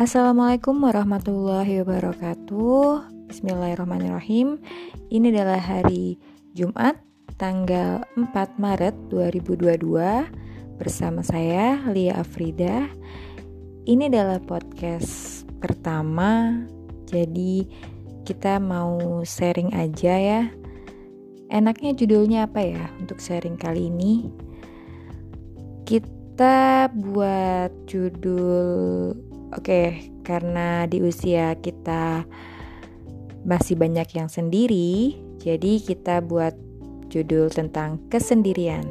Assalamualaikum warahmatullahi wabarakatuh. Bismillahirrahmanirrahim. Ini adalah hari Jumat tanggal 4 Maret 2022 bersama saya Lia Afrida. Ini adalah podcast pertama. Jadi kita mau sharing aja ya. Enaknya judulnya apa ya untuk sharing kali ini? Kita buat judul Oke, karena di usia kita masih banyak yang sendiri, jadi kita buat judul tentang kesendirian.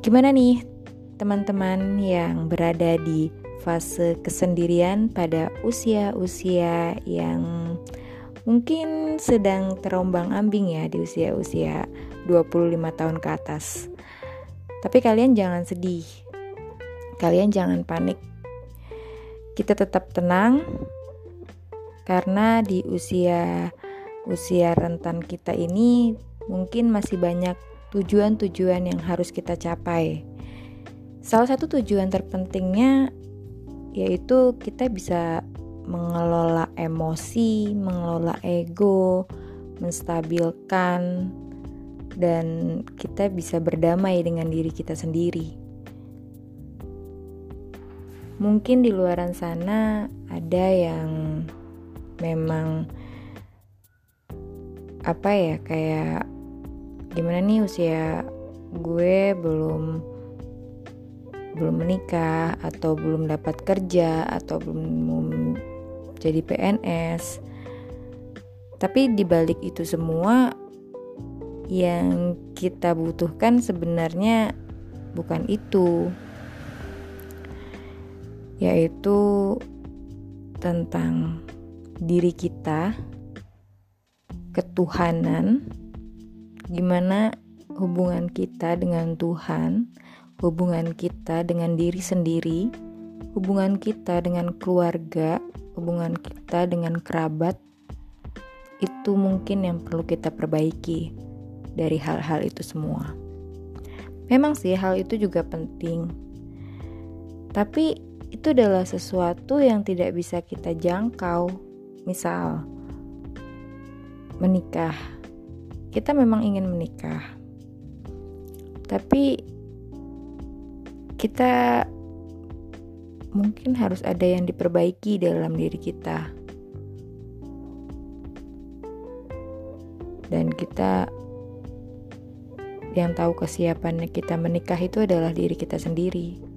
Gimana nih teman-teman yang berada di fase kesendirian pada usia-usia yang mungkin sedang terombang-ambing ya di usia-usia 25 tahun ke atas. Tapi kalian jangan sedih. Kalian jangan panik kita tetap tenang karena di usia usia rentan kita ini mungkin masih banyak tujuan-tujuan yang harus kita capai. Salah satu tujuan terpentingnya yaitu kita bisa mengelola emosi, mengelola ego, menstabilkan dan kita bisa berdamai dengan diri kita sendiri. Mungkin di luaran sana ada yang memang apa ya kayak gimana nih usia gue belum belum menikah atau belum dapat kerja atau belum jadi PNS. Tapi dibalik itu semua yang kita butuhkan sebenarnya bukan itu yaitu tentang diri kita, ketuhanan, gimana hubungan kita dengan Tuhan, hubungan kita dengan diri sendiri, hubungan kita dengan keluarga, hubungan kita dengan kerabat, itu mungkin yang perlu kita perbaiki dari hal-hal itu semua. Memang sih hal itu juga penting. Tapi itu adalah sesuatu yang tidak bisa kita jangkau. Misal, menikah. Kita memang ingin menikah. Tapi kita mungkin harus ada yang diperbaiki dalam diri kita. Dan kita yang tahu kesiapannya kita menikah itu adalah diri kita sendiri.